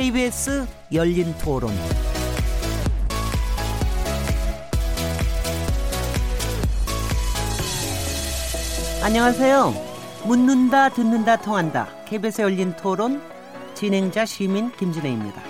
KBS 열린 토론. 안녕하세요. 묻는다, 듣는다, 통한다. KBS 열린 토론 진행자 시민 김진혜입니다.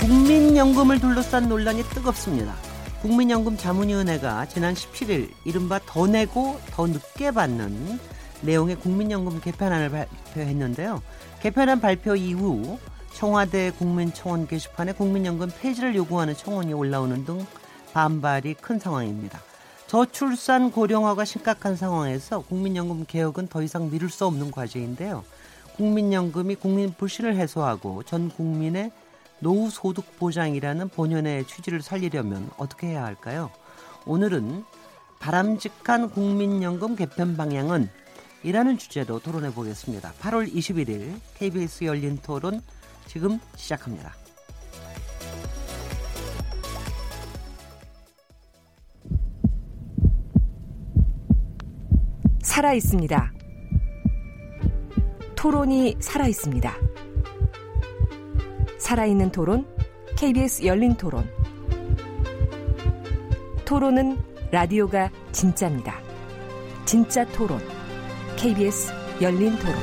국민연금을 둘러싼 논란이 뜨겁습니다. 국민연금 자문위원회가 지난 17일 이른바 더 내고 더 늦게 받는 내용의 국민연금 개편안을 발표했는데요. 개편안 발표 이후 청와대 국민청원 게시판에 국민연금 폐지를 요구하는 청원이 올라오는 등 반발이 큰 상황입니다. 저출산 고령화가 심각한 상황에서 국민연금 개혁은 더 이상 미룰 수 없는 과제인데요. 국민연금이 국민 불신을 해소하고 전 국민의 노후 소득 보장이라는 본연의 취지를 살리려면 어떻게 해야 할까요? 오늘은 바람직한 국민연금 개편 방향은 이라는 주제로 토론해 보겠습니다. 8월 21일 KBS 열린 토론 지금 시작합니다. 살아 있습니다. 토론이 살아 있습니다. 살아있는 토론, KBS 열린 토론. 토론은 라디오가 진짜입니다. 진짜 토론, KBS 열린 토론.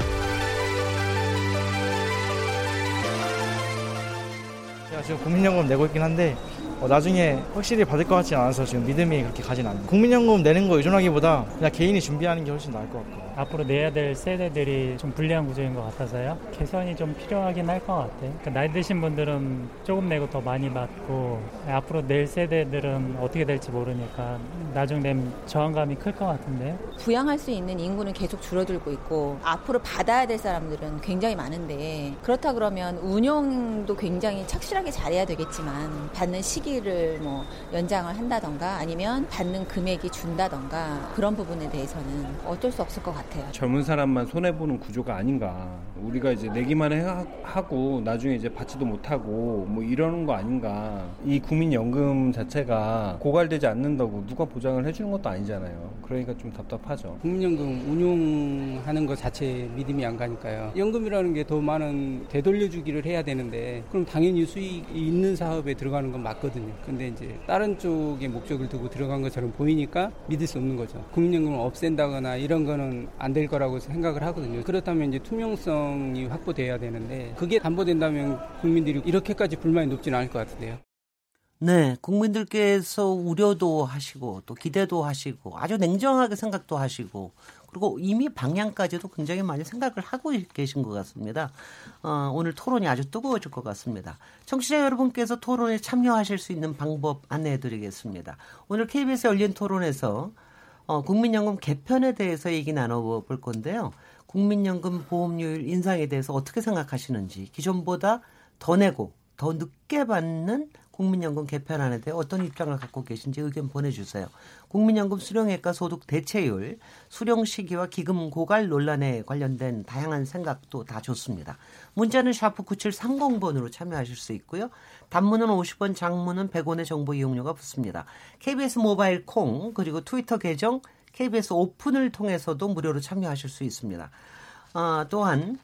제가 지금 국민연금 내고 있긴 한데 어, 나중에 확실히 받을 것 같지 않아서 지금 믿음이 그렇게 가진 않아요. 국민연금 내는 거 의존하기보다 그냥 개인이 준비하는 게 훨씬 나을 것 같고. 앞으로 내야 될 세대들이 좀 불리한 구조인 것 같아서요. 개선이 좀 필요하긴 할 것 같아요. 그러니까 나이 드신 분들은 조금 내고 더 많이 받고 앞으로 낼 세대들은 어떻게 될지 모르니까 나중 되면 저항감이 클 것 같은데요. 부양할 수 있는 인구는 계속 줄어들고 있고 앞으로 받아야 될 사람들은 굉장히 많은데 그렇다 그러면 운영도 굉장히 착실하게 잘해야 되겠지만 받는 시기를 뭐 연장을 한다던가 아니면 받는 금액이 준다던가 그런 부분에 대해서는 어쩔 수 없을 것 같아요. 같아요. 젊은 사람만 손해 보는 구조가 아닌가. 우리가 이제 내기만 해 하고 나중에 이제 받지도 못하고 뭐 이러는 거 아닌가. 이 국민연금 자체가 고갈되지 않는다고 누가 보장을 해주는 것도 아니잖아요. 그러니까 좀 답답하죠. 국민연금 운용하는 것 자체 믿음이 안 가니까요. 연금이라는 게 더 많은 되돌려주기를 해야 되는데 그럼 당연히 수익이 있는 사업에 들어가는 건 맞거든요. 근데 이제 다른 쪽에 목적을 두고 들어간 것처럼 보이니까 믿을 수 없는 거죠. 국민연금을 없앤다거나 이런 거는 안 될 거라고 생각을 하거든요. 그렇다면 이제 투명성 이 확보돼야 되는데 그게 담보된다면 국민들이 이렇게까지 불만이 높지는 않을 것 같은데요. 네, 국민들께서 우려도 하시고 또 기대도 하시고 아주 냉정하게 생각도 하시고 그리고 이미 방향까지도 굉장히 많이 생각을 하고 계신 것 같습니다. 어, 오늘 토론이 아주 뜨거워질 것 같습니다. 청취자 여러분께서 토론에 참여하실 수 있는 방법 안내해 드리겠습니다. 오늘 KBS 열린 토론에서 어, 국민연금 개편에 대해서 얘기 나눠볼 건데요. 국민연금 보험료율 인상에 대해서 어떻게 생각하시는지 기존보다 더 내고 더 늦게 받는 국민연금 개편안에 대해 어떤 입장을 갖고 계신지 의견 보내주세요. 국민연금 수령액과 소득 대체율, 수령 시기와 기금 고갈 논란에 관련된 다양한 생각도 다 좋습니다. 문자는 샤프 9730번으로 참여하실 수 있고요. 단문은 50원, 장문은 100원의 정보 이용료가 붙습니다. KBS 모바일 콩 그리고 트위터 계정 KBS 오픈을 통해서도 무료로 참여하실 수 있습니다. 아, 또한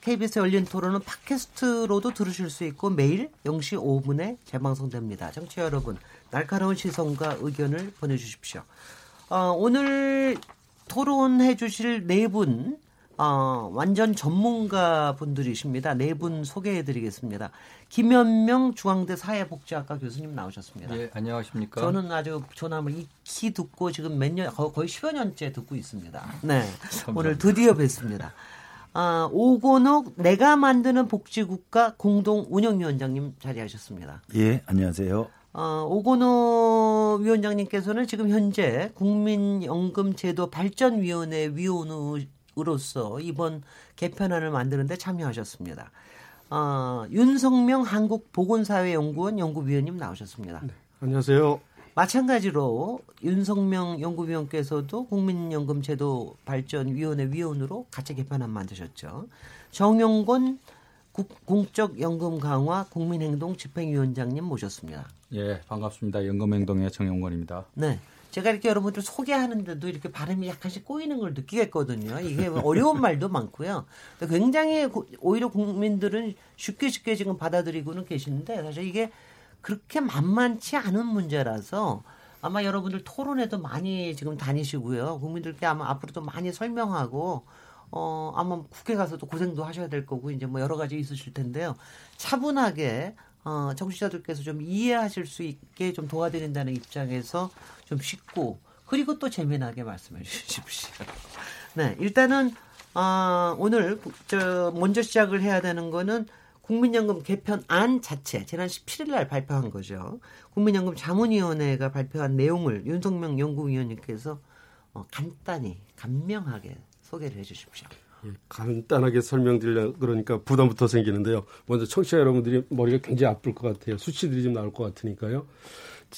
KBS 열린 토론은 팟캐스트로도 들으실 수 있고 매일 0시 5분에 재방송됩니다. 정치 여러분, 날카로운 시선과 의견을 보내주십시오. 어, 오늘 토론해 주실 네 분, 어, 완전 전문가 분들이십니다. 네 분 소개해 드리겠습니다. 김현명 중앙대 사회복지학과 교수님 나오셨습니다. 예, 안녕하십니까. 저는 아주 조남을 익히 듣고 지금 몇 년, 거의 10여 년째 듣고 있습니다. 네. 오늘 드디어 뵙습니다. 아, 오건욱 내가 만드는 복지국가 공동 운영위원장님 자리하셨습니다. 예, 안녕하세요. 어, 오건호 위원장님께서는 지금 현재 국민연금제도 발전위원회 위원으로 서 이번 개편안을 만드는데 참여하셨습니다. 어, 윤성명 한국보건사회연구원 연구위원님 나오셨습니다. 네, 안녕하세요. 마찬가지로 윤석명 연구위원께서도 국민연금제도 발전위원회 위원으로 같이 개편안 만드셨죠. 정용곤 공적연금 강화 국민행동 집행위원장님 모셨습니다. 예, 반갑습니다. 연금행동의 정용권입니다. 네. 제가 이렇게 여러분들 소개하는데도 이렇게 발음이 약간씩 꼬이는 걸 느끼겠거든요. 이게 어려운 말도 많고요. 굉장히 오히려 국민들은 쉽게 쉽게 지금 받아들이고는 계시는데 사실 이게 그렇게 만만치 않은 문제라서 아마 여러분들 토론회도 많이 지금 다니시고요. 국민들께 아마 앞으로도 많이 설명하고 어 아마 국회 가서도 고생도 하셔야 될 거고 이제 뭐 여러 가지 있으실 텐데요. 차분하게 어, 청취자들께서 좀 이해하실 수 있게 좀 도와드린다는 입장에서 좀 쉽고 그리고 또 재미나게 말씀해 주십시오. 네, 일단은 어, 오늘 저 먼저 시작을 해야 되는 거는 국민연금 개편안 자체 지난 17일 날 발표한 거죠. 국민연금 자문위원회가 발표한 내용을 윤석명 연구위원님께서 어, 간단히 간명하게 소개를 해 주십시오. 예, 간단하게 설명드리려 그러니까 부담부터 생기는데요. 먼저 청취자 여러분들이 머리가 굉장히 아플 것 같아요. 수치들이 좀 나올 것 같으니까요.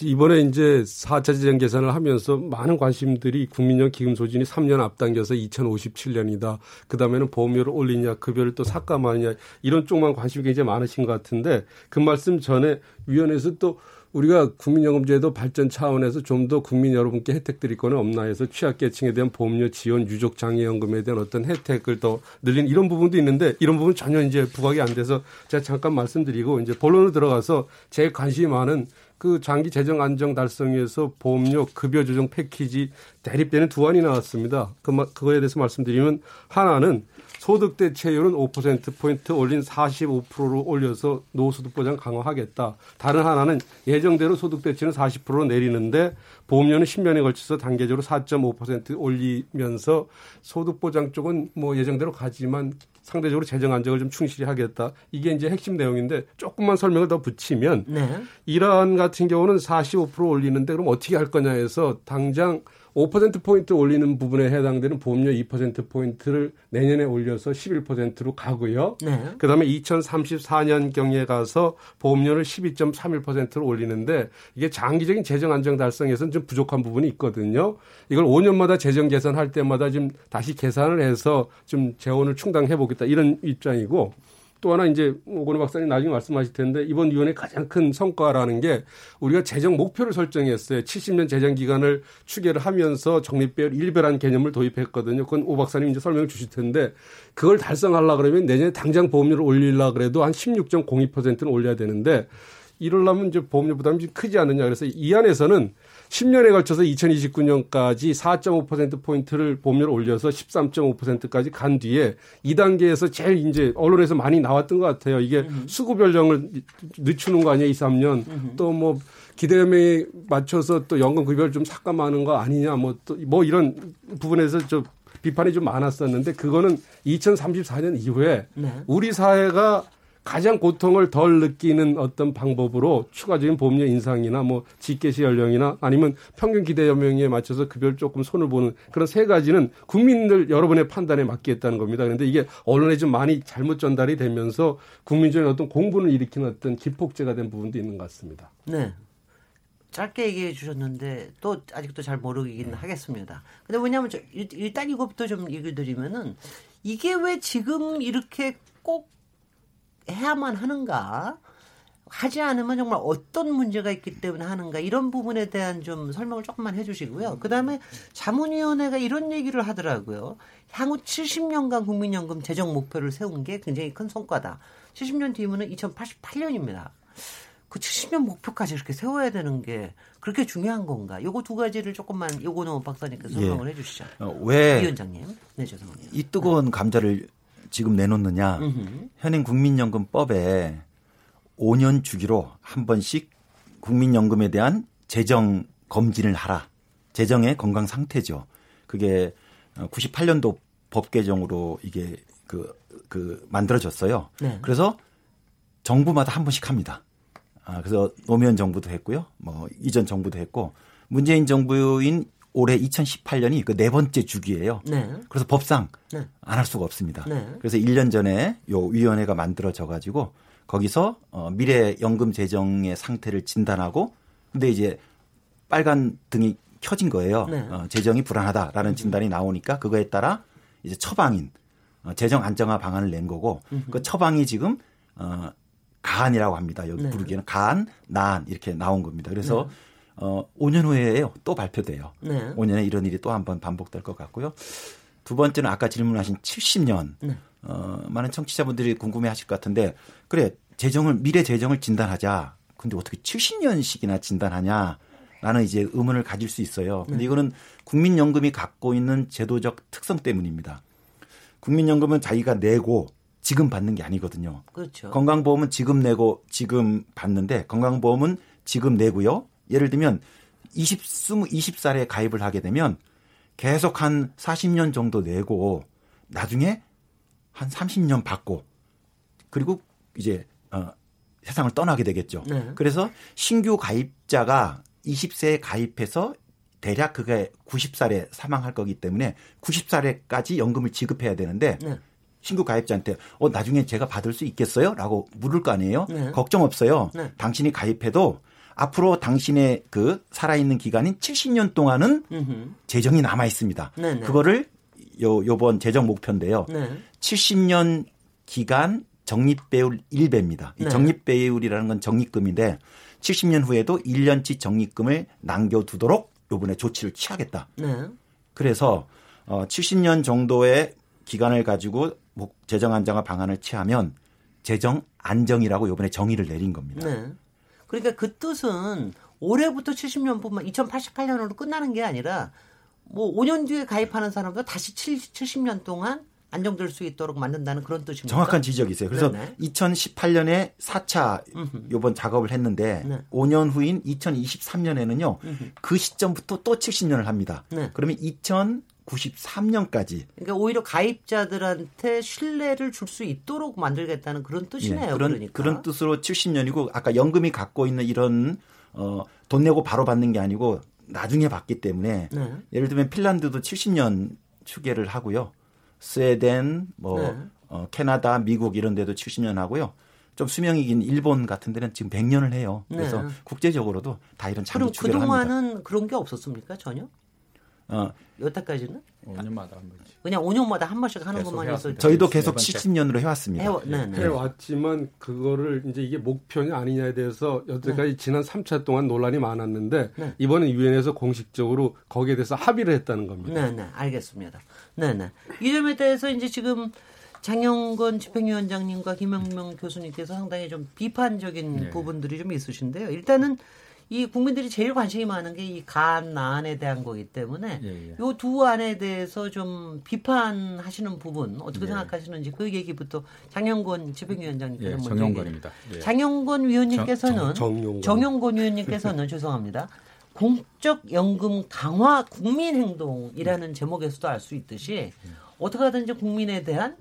이번에 이제 4차 재정 계산을 하면서 많은 관심들이 국민연 기금 소진이 3년 앞당겨서 2057년이다. 그 다음에는 보험료를 올리냐, 급여를 또 삭감하느냐, 이런 쪽만 관심이 굉장히 많으신 것 같은데 그 말씀 전에 위원회에서 또 우리가 국민연금제도 발전 차원에서 좀 더 국민 여러분께 혜택 드릴 거는 없나 해서 취약계층에 대한 보험료 지원, 유족장애연금에 대한 어떤 혜택을 더 늘린 이런 부분도 있는데 이런 부분 전혀 이제 부각이 안 돼서 제가 잠깐 말씀드리고 이제 본론으로 들어가서 제 관심이 많은 그 장기 재정 안정 달성에서 보험료 급여 조정 패키지 대립되는 두 안이 나왔습니다. 그 그거에 대해서 말씀드리면 하나는 소득 대체율은 5%포인트 올린 45%로 올려서 노후소득 보장 강화하겠다. 다른 하나는 예정대로 소득 대체는 40%로 내리는데 보험료는 10년에 걸쳐서 단계적으로 4.5% 올리면서 소득 보장 쪽은 뭐 예정대로 가지만 상대적으로 재정 안정을 좀 충실히 하겠다. 이게 이제 핵심 내용인데 조금만 설명을 더 붙이면 네. 이러한 같은 경우는 45% 올리는데 그럼 어떻게 할 거냐 해서 당장 5%포인트 올리는 부분에 해당되는 보험료 2%포인트를 내년에 올려서 11%로 가고요. 네. 그 다음에 2034년경에 가서 보험료를 12.31%로 올리는데 이게 장기적인 재정 안정 달성에서는 좀 부족한 부분이 있거든요. 이걸 5년마다 재정 개선할 때마다 좀 다시 계산을 해서 좀 재원을 충당해 보겠다 이런 입장이고 또 하나 이제 오건호 박사님 나중에 말씀하실 텐데 이번 위원회 가장 큰 성과라는 게 우리가 재정 목표를 설정했어요. 70년 재정 기간을 추계를 하면서 적립별 일별한 개념을 도입했거든요. 그건 오 박사님 이제 설명을 주실 텐데 그걸 달성하려 그러면 내년에 당장 보험료를 올리려 그래도 한 16.02%는 올려야 되는데 이럴라면 이제 보험료 부담이 좀 크지 않느냐. 그래서 이 안에서는 10년에 걸쳐서 2029년까지 4.5%포인트를 보험료를 올려서 13.5%까지 간 뒤에 2단계에서 제일 이제 언론에서 많이 나왔던 것 같아요. 이게 수급 별정을 늦추는 거 아니에요, 2, 3년. 또 뭐 기대감에 맞춰서 또 연금 급여를 좀 삭감하는 거 아니냐, 뭐또뭐 이런 부분에서 좀 비판이 좀 많았었는데 그거는 2034년 이후에 네. 우리 사회가 가장 고통을 덜 느끼는 어떤 방법으로 추가적인 보험료 인상이나 뭐 직계시 연령이나 아니면 평균 기대 연령에 맞춰서 급여를 조금 손을 보는 그런 세 가지는 국민들 여러분의 판단에 맡기겠다는 겁니다. 그런데 이게 언론에 좀 많이 잘못 전달이 되면서 국민적인 어떤 공분을 일으키는 어떤 기폭제가 된 부분도 있는 것 같습니다. 네. 짧게 얘기해 주셨는데 또 아직도 잘 모르긴 네. 하겠습니다. 근데 왜냐하면 일단 이것부터 좀 얘기 드리면은 이게 왜 지금 이렇게 꼭 해야만 하는가? 하지 않으면 정말 어떤 문제가 있기 때문에 하는가 이런 부분에 대한 좀 설명을 조금만 해주시고요. 그 다음에 자문위원회가 이런 얘기를 하더라고요. 향후 70년간 국민연금 재정 목표를 세운 게 굉장히 큰 성과다. 70년 뒤면은 2088년입니다. 그 70년 목표까지 이렇게 세워야 되는 게 그렇게 중요한 건가? 요거 두 가지를 조금만 요거는 박사님께서 설명을 예. 해주시죠. 어, 왜 위원장님, 네 죄송합니다. 이 뜨거운 감자를 지금 내놓느냐. 현행 국민연금법에 5년 주기로 한 번씩 국민연금에 대한 재정 검진을 하라. 재정의 건강 상태죠. 그게 98년도 법 개정으로 이게 그, 그 만들어졌어요. 네. 그래서 정부마다 한 번씩 합니다. 아, 그래서 노무현 정부도 했고요. 뭐 이전 정부도 했고 문재인 정부인 올해 2018년이 그 네 번째 주기예요. 네. 그래서 법상 네. 안할 수가 없습니다. 네. 그래서 1년 전에 요 위원회가 만들어져 가지고 거기서 어 미래 연금 재정의 상태를 진단하고 근데 이제 빨간 등이 켜진 거예요. 네. 어 재정이 불안하다라는 진단이 나오니까 그거에 따라 이제 처방인 어 재정 안정화 방안을 낸 거고 음흠. 그 처방이 지금 어 가안이라고 합니다. 여기 네. 부르기에는 가안, 나안 이렇게 나온 겁니다. 그래서 네. 어, 5년 후에요. 또 발표돼요. 네. 5년에 이런 일이 또 한 번 반복될 것 같고요. 두 번째는 아까 질문하신 70년. 네. 어, 많은 청취자분들이 궁금해 하실 것 같은데, 그래, 재정을, 미래 재정을 진단하자. 근데 어떻게 70년씩이나 진단하냐? 라는 이제 의문을 가질 수 있어요. 근데 네. 이거는 국민연금이 갖고 있는 제도적 특성 때문입니다. 국민연금은 자기가 내고 지금 받는 게 아니거든요. 그렇죠. 건강보험은 지금 내고 지금 받는데 건강보험은 지금 내고요. 예를 들면 20, 20, 20살에 가입을 하게 되면 계속 한 40년 정도 내고 나중에 한 30년 받고 그리고 이제 어, 세상을 떠나게 되겠죠. 네. 그래서 신규 가입자가 20세에 가입해서 대략 그게 90살에 사망할 거기 때문에 90살에까지 연금을 지급해야 되는데 네. 신규 가입자한테 어 나중에 제가 받을 수 있겠어요? 라고 물을 거 아니에요? 네. 걱정 없어요. 네. 당신이 가입해도 앞으로 당신의 그 살아있는 기간인 70년 동안은 음흠. 재정이 남아 있습니다. 네, 네. 그거를 요 요번 재정 목표인데요. 네. 70년 기간 적립배율 1배입니다. 이 네. 적립배율이라는 건 적립금인데 70년 후에도 1년치 적립금을 남겨두도록 요번에 조치를 취하겠다. 네. 그래서 어 70년 정도의 기간을 가지고 목- 재정 안정화 방안을 취하면 재정 안정이라고 요번에 정의를 내린 겁니다. 네. 그러니까 그 뜻은 올해부터 70년뿐만 2088년으로 끝나는 게 아니라 뭐 5년 뒤에 가입하는 사람도 다시 70년 동안 안정될 수 있도록 만든다는 그런 뜻입니다. 정확한 지적이세요. 그래서 네네. 2018년에 4차 요번 작업을 했는데 네. 5년 후인 2023년에는요. 그 시점부터 또 70년을 합니다. 네. 그러면 2093년까지 그러니까 오히려 가입자들한테 신뢰를 줄 수 있도록 만들겠다는 그런 뜻이네요. 그런 그러니까. 그런 뜻으로 70년이고 아까 연금이 갖고 있는 이런 어, 돈 내고 바로 받는 게 아니고 나중에 받기 때문에 네. 예를 들면 핀란드도 70년 추계를 하고요. 스웨덴, 뭐 네. 어, 캐나다, 미국 이런 데도 70년 하고요. 좀 수명이 긴 일본 같은 데는 지금 100년을 해요. 그래서 네. 국제적으로도 다 이런 장기 추계를 합니다. 그동안은 그런 게 없었습니까? 전혀? 어, 여태까지는? 5년마다 한 번씩. 그냥 5년마다 한 번씩 하는 것만. 했었죠. 저희도 네 계속 번째. 70년으로 해왔습니다. 해와, 네, 네. 해왔지만 그거를 이제 이게 목표냐 아니냐에 대해서 여태까지 지난 3차 동안 논란이 많았는데 네. 이번에 유엔에서 공식적으로 거기에 대해서 합의를 했다는 겁니다. 네, 네, 알겠습니다. 네, 네. 이 점에 대해서 이제 지금 장영건 집행위원장님과 김영명 교수님께서 상당히 좀 비판적인 네. 부분들이 좀 있으신데요. 일단은 이 국민들이 제일 관심이 많은 게 이간 안에 대한 거기 때문에 예, 예. 요두 안에 대해서 좀 비판하시는 부분 어떻게 예. 생각하시는지 그 얘기부터 장영건 집행위원장님께서 예, 먼저. 얘기해- 예. 장영건 위원님께서는 정- 정용건. 정용건 위원님께서는 죄송합니다. 공적 연금 강화 국민 행동이라는 제목에서도 알 수 있듯이 어떻게 하든지 국민에 대한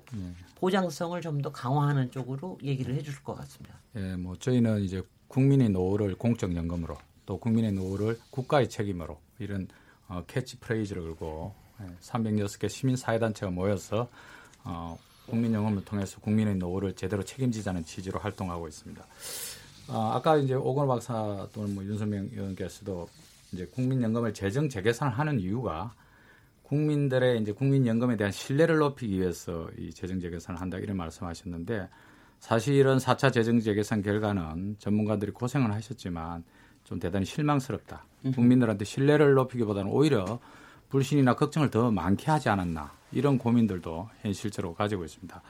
보장성을 좀 더 강화하는 쪽으로 얘기를 해주실 것 같습니다. 예, 뭐 저희는 이제 국민의 노후를 공적 연금으로 또 국민의 노후를 국가의 책임으로 이런 어, 캐치 프레이즈를 걸고 예, 306개 시민 사회 단체가 모여서 어, 국민연금을 통해서 국민의 노후를 제대로 책임지자는 취지로 활동하고 있습니다. 아, 아까 이제 오건호 박사 또는 뭐 윤석명 의원께서도 이제 국민연금을 재정 재계산을 하는 이유가 국민들의 이제 국민연금에 대한 신뢰를 높이기 위해서 이 재정 재계산을 한다 이런 말씀하셨는데 사실은 4차 재정 재계산 결과는 전문가들이 고생을 하셨지만 좀 대단히 실망스럽다. 국민들한테 신뢰를 높이기보다는 오히려 불신이나 걱정을 더 많게 하지 않았나 이런 고민들도 현실적으로 가지고 있습니다.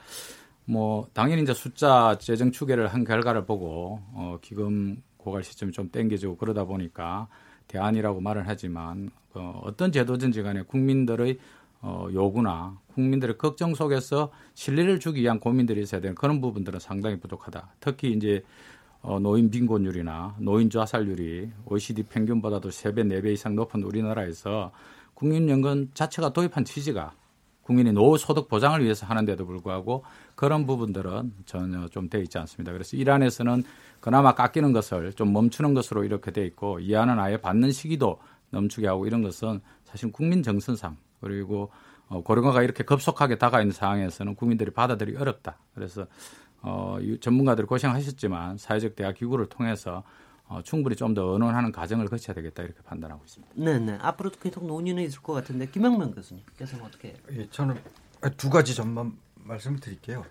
뭐 당연히 이제 숫자 재정 추계를 한 결과를 보고 어, 기금 고갈 시점이 좀 땡겨지고 그러다 보니까 대안이라고 말을 하지만 어, 어떤 제도든지 간에 국민들의 어, 요구나 국민들의 걱정 속에서 신뢰를 주기 위한 고민들이 있어야 되는 그런 부분들은 상당히 부족하다. 특히 이제 어, 노인 빈곤율이나 노인 자살률이 OECD 평균보다도 3배, 4배 이상 높은 우리나라에서 국민연금 자체가 도입한 취지가 국민의 노후 소득 보장을 위해서 하는데도 불구하고 그런 부분들은 전혀 좀 돼 있지 않습니다. 그래서 이 안에서는 그나마 깎이는 것을 좀 멈추는 것으로 이렇게 돼 있고 이 안은 아예 받는 시기도 넘추게 하고 이런 것은 사실 국민 정선상 그리고 어, 고령화가 이렇게 급속하게 다가있는 상황에서는 국민들이 받아들이기 어렵다. 그래서 어, 이 전문가들이 고생하셨지만 사회적 대화 기구를 통해서 어, 충분히 좀 더 언론하는 과정을 거쳐야 되겠다 이렇게 판단하고 있습니다. 네, 네. 앞으로도 계속 논의는 있을 것 같은데 김영명 교수님께서는 어떻게? 예, 저는 두 가지 점만 말씀을 드릴게요.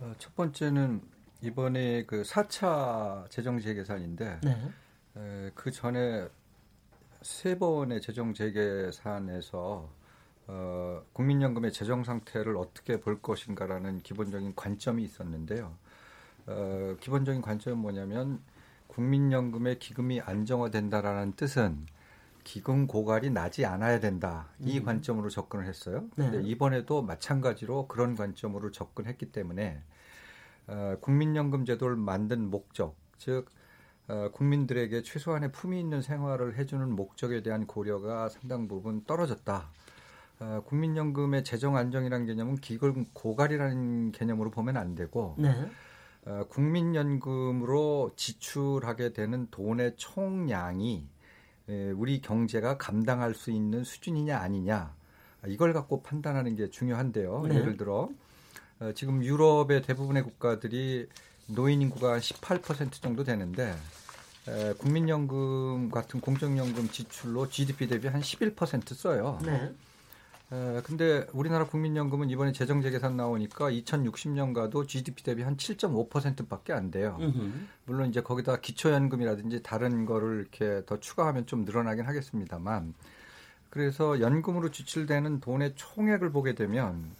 어, 첫 번째는 이번에 그 4차 재정 재계산인데 네. 에, 그 전에 세 번의 재정 재개 사안에서 어, 국민연금의 재정 상태를 어떻게 볼 것인가라는 기본적인 관점이 있었는데요. 어, 기본적인 관점은 뭐냐면 국민연금의 기금이 안정화된다라는 뜻은 기금 고갈이 나지 않아야 된다 이 음. 관점으로 접근을 했어요. 네. 근데 이번에도 마찬가지로 그런 관점으로 접근했기 때문에 어, 국민연금 제도를 만든 목적, 즉 어, 국민들에게 최소한의 품위 있는 생활을 해주는 목적에 대한 고려가 상당 부분 떨어졌다. 어, 국민연금의 재정 안정이라는 개념은 기금 고갈이라는 개념으로 보면 안 되고 네. 어, 국민연금으로 지출하게 되는 돈의 총량이 에, 우리 경제가 감당할 수 있는 수준이냐 아니냐 이걸 갖고 판단하는 게 중요한데요. 네. 예를 들어 어, 지금 유럽의 대부분의 국가들이 노인 인구가 18% 정도 되는데 에, 국민연금 같은 공적연금 지출로 GDP 대비 한 11% 써요. 네. 에, 근데 우리나라 국민연금은 이번에 재정재 계산 나오니까 2060년가도 GDP 대비 한 7.5%밖에 안 돼요. 음흠. 물론 이제 거기다 기초연금이라든지 다른 거를 이렇게 더 추가하면 좀 늘어나긴 하겠습니다만 그래서 연금으로 지출되는 돈의 총액을 보게 되면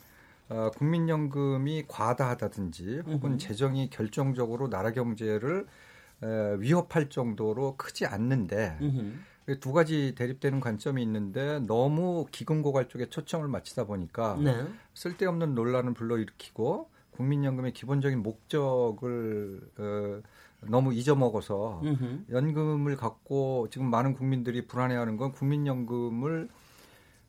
어, 국민연금이 과다하다든지 혹은 음흠. 재정이 결정적으로 나라 경제를 에, 위협할 정도로 크지 않는데 음흠. 두 가지 대립되는 관점이 있는데 너무 기금 고갈 쪽에 초점을 맞추다 보니까 네. 쓸데없는 논란을 불러일으키고 국민연금의 기본적인 목적을 어, 너무 잊어먹어서 음흠. 연금을 갖고 지금 많은 국민들이 불안해하는 건 국민연금을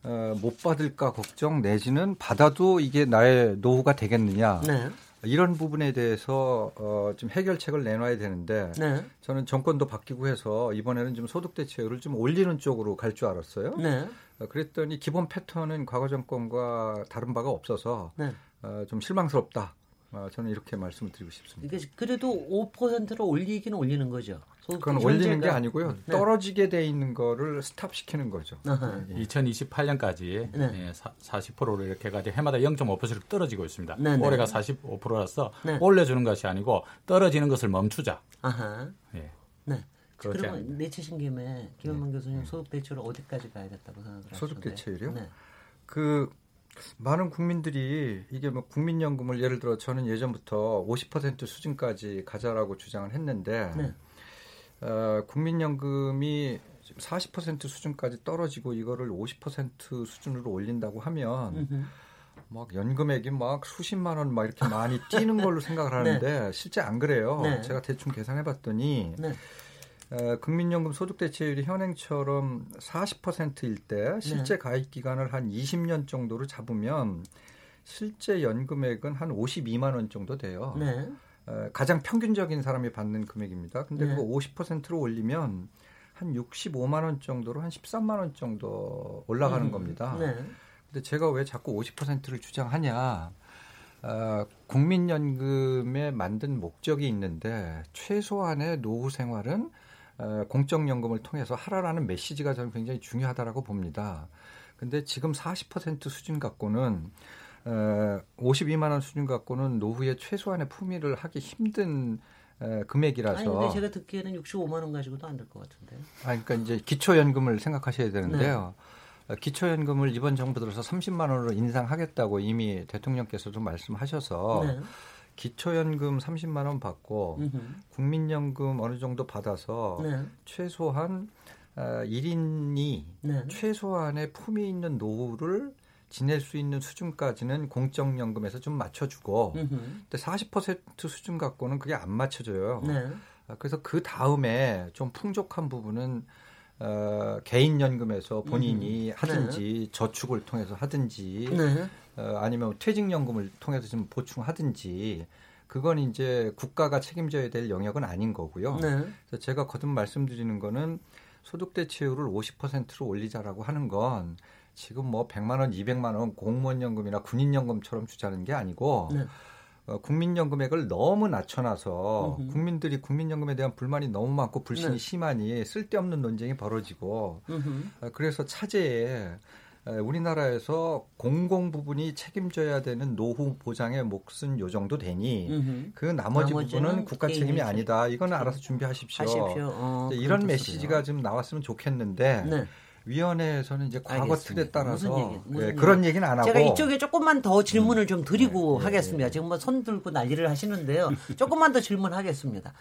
어, 못 받을까 걱정 내지는 받아도 이게 나의 노후가 되겠느냐 네. 이런 부분에 대해서 어, 좀 해결책을 내놔야 되는데 네. 저는 정권도 바뀌고 해서 이번에는 좀 소득 대체율을 좀 올리는 쪽으로 갈 줄 알았어요. 네. 어, 그랬더니 기본 패턴은 과거 정권과 다른 바가 없어서 네. 어, 좀 실망스럽다. 어, 저는 이렇게 말씀을 드리고 싶습니다. 이게 그래도 5%로 올리기는 올리는 거죠. 소득 그건 올리는 게 아니고요. 네. 떨어지게 돼 있는 거를 스탑시키는 거죠. 아하. 예. 2028년까지 네. 예, 40%로 이렇게 가지고 해마다 0.5% 떨어지고 있습니다. 네, 네. 올해가 45%라서 네. 올려주는 것이 아니고 떨어지는 것을 멈추자. 아하. 예. 네. 그러면. 내치신 김에 김현만 교수님 소득 대출을 어디까지 가야 됐다고 생각을 소득 하시는데? 대체율이요? 네. 그 많은 국민들이 이게 뭐 국민연금을 예를 들어 저는 예전부터 50% 수준까지 가자라고 주장을 했는데 네. 어, 국민연금이 지금 40% 수준까지 떨어지고 이거를 50% 수준으로 올린다고 하면 음흠. 막 연금액이 막 수십만 원 막 이렇게 많이 뛰는 걸로 생각을 하는데 실제 안 그래요. 네. 제가 대충 계산해 봤더니 네. 어, 국민연금 소득 대체율이 현행처럼 40%일 때 실제 가입 기간을 한 20년 정도로 잡으면 실제 연금액은 한 52만 원 정도 돼요. 네. 어, 가장 평균적인 사람이 받는 금액입니다. 근데 네. 그거 50%로 올리면 한 65만 원 정도로 한 13만 원 정도 올라가는 음. 겁니다. 네. 근데 제가 왜 자꾸 50%를 주장하냐? 어, 국민연금에 만든 목적이 있는데 최소한의 노후 생활은 어, 공적연금을 통해서 하라라는 메시지가 저는 굉장히 중요하다라고 봅니다. 근데 지금 40% 수준 갖고는 어, 52만 원 수준 갖고는 노후에 최소한의 품위를 하기 힘든 에, 금액이라서 아니 근데 제가 듣기에는 65만 원 가지고도 안 될 것 같은데. 아, 그러니까 이제 기초연금을 생각하셔야 되는데요. 어, 기초연금을 이번 정부 들어서 30만 원으로 인상하겠다고 이미 대통령께서도 말씀하셔서 네. 기초연금 30만 원 받고. 국민연금 어느 정도 받아서 네. 최소한 어, 1인이 네. 최소한의 품위 있는 노후를 지낼 수 있는 수준까지는 공적연금에서 좀 맞춰주고. 근데 40% 수준 갖고는 그게 안 맞춰져요. 네. 아, 그래서 그 다음에 좀 풍족한 부분은 어, 개인연금에서 본인이 하든지 저축을 통해서 하든지 네. 어, 아니면 퇴직연금을 통해서 좀 보충하든지 그건 이제 국가가 책임져야 될 영역은 아닌 거고요. 네. 그래서 제가 거듭 말씀드리는 거는 소득 대체율을 50%로 올리자라고 하는 건 지금 뭐 100만 원, 200만 원 공무원 연금이나 군인 연금처럼 주자는 게 아니고 네. 어, 국민연금액을 너무 낮춰놔서 음흠. 국민들이 국민연금에 대한 불만이 너무 많고 불신이 네. 심하니 쓸데없는 논쟁이 벌어지고. 어, 그래서 차제에 우리나라에서 공공 부분이 책임져야 되는 노후 보장의 몫은 요 정도 되니 음흠. 그 나머지 부분은 국가 책임이 아니다. 이거는 알아서 준비하십시오. 하십시오. 어, 이런 메시지가 좀 나왔으면 좋겠는데 네. 위원회에서는 이제 과거 알겠습니다. 틀에 따라서 무슨 얘기, 무슨 네, 그런 얘기는 안 하고 제가 이쪽에 조금만 더 질문을 음. 좀 드리고 네, 네 하겠습니다. 네, 지금 뭐 손 들고 난리를 하시는데요. 조금만 더 질문하겠습니다.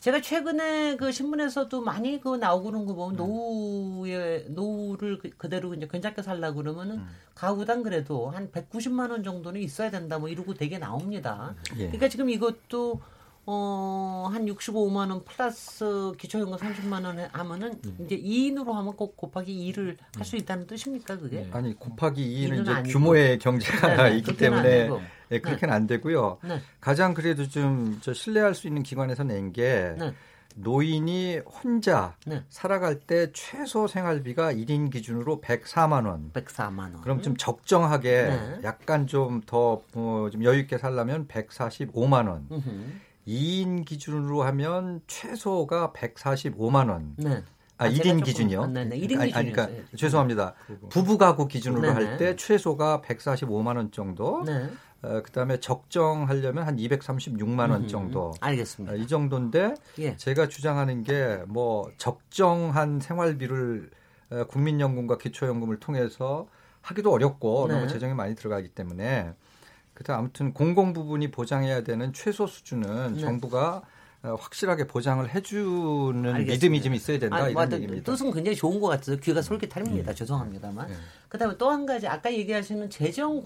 제가 최근에 그 신문에서도 많이 그 나오고 그런 거 보면 음. 노후에 노후를 그, 그대로 이제 괜찮게 살라 그러면은 음. 가구당 그래도 한 190만 원 정도는 있어야 된다 뭐 이러고 되게 나옵니다. 예. 그러니까 지금 이것도 어, 한 65만 원 플러스 기초연금 30만 원 하면은 음. 이제 2인으로 하면 꼭 곱하기 2를 할 수 있다는 뜻입니까, 그게? 네. 아니, 곱하기 2는 이제 아니고. 규모의 경제가 네, 네 있기 때문에 네, 그렇게는 안 되고요. 네. 가장 그래도 좀 저 신뢰할 수 있는 기관에서 낸게 네. 노인이 혼자 네. 살아갈 때 최소 생활비가 1인 기준으로 104만 원. 104만 원. 그럼 좀 적정하게 네. 약간 좀 더좀 어, 여유 있게 살려면 145만 원. 으흠. 2인 기준으로 하면 최소가 145만 원. 네. 아, 아 1인 기준이요? 네, 네. 1인 아니, 아니, 그러니까 죄송합니다. 부부 가구 기준으로 할때 최소가 145만 원 정도. 네. 어, 그다음에 적정하려면 한 236만 원 정도. 알겠습니다. 어, 이 정도인데 예. 제가 주장하는 게 뭐 적정한 생활비를 어, 국민연금과 기초연금을 통해서 하기도 어렵고 네. 너무 재정이 많이 들어가기 때문에 그다음 아무튼 공공 부분이 보장해야 되는 최소 수준은 네. 정부가 어, 확실하게 보장을 해주는 알겠습니다. 믿음이 좀 있어야 된다 아, 이런 얘기입니다. 뜻은 굉장히 좋은 것 같아서 귀가 솔깃합니다. 음. 죄송합니다만. 네. 그다음에 또 한 가지 아까 얘기하시는 재정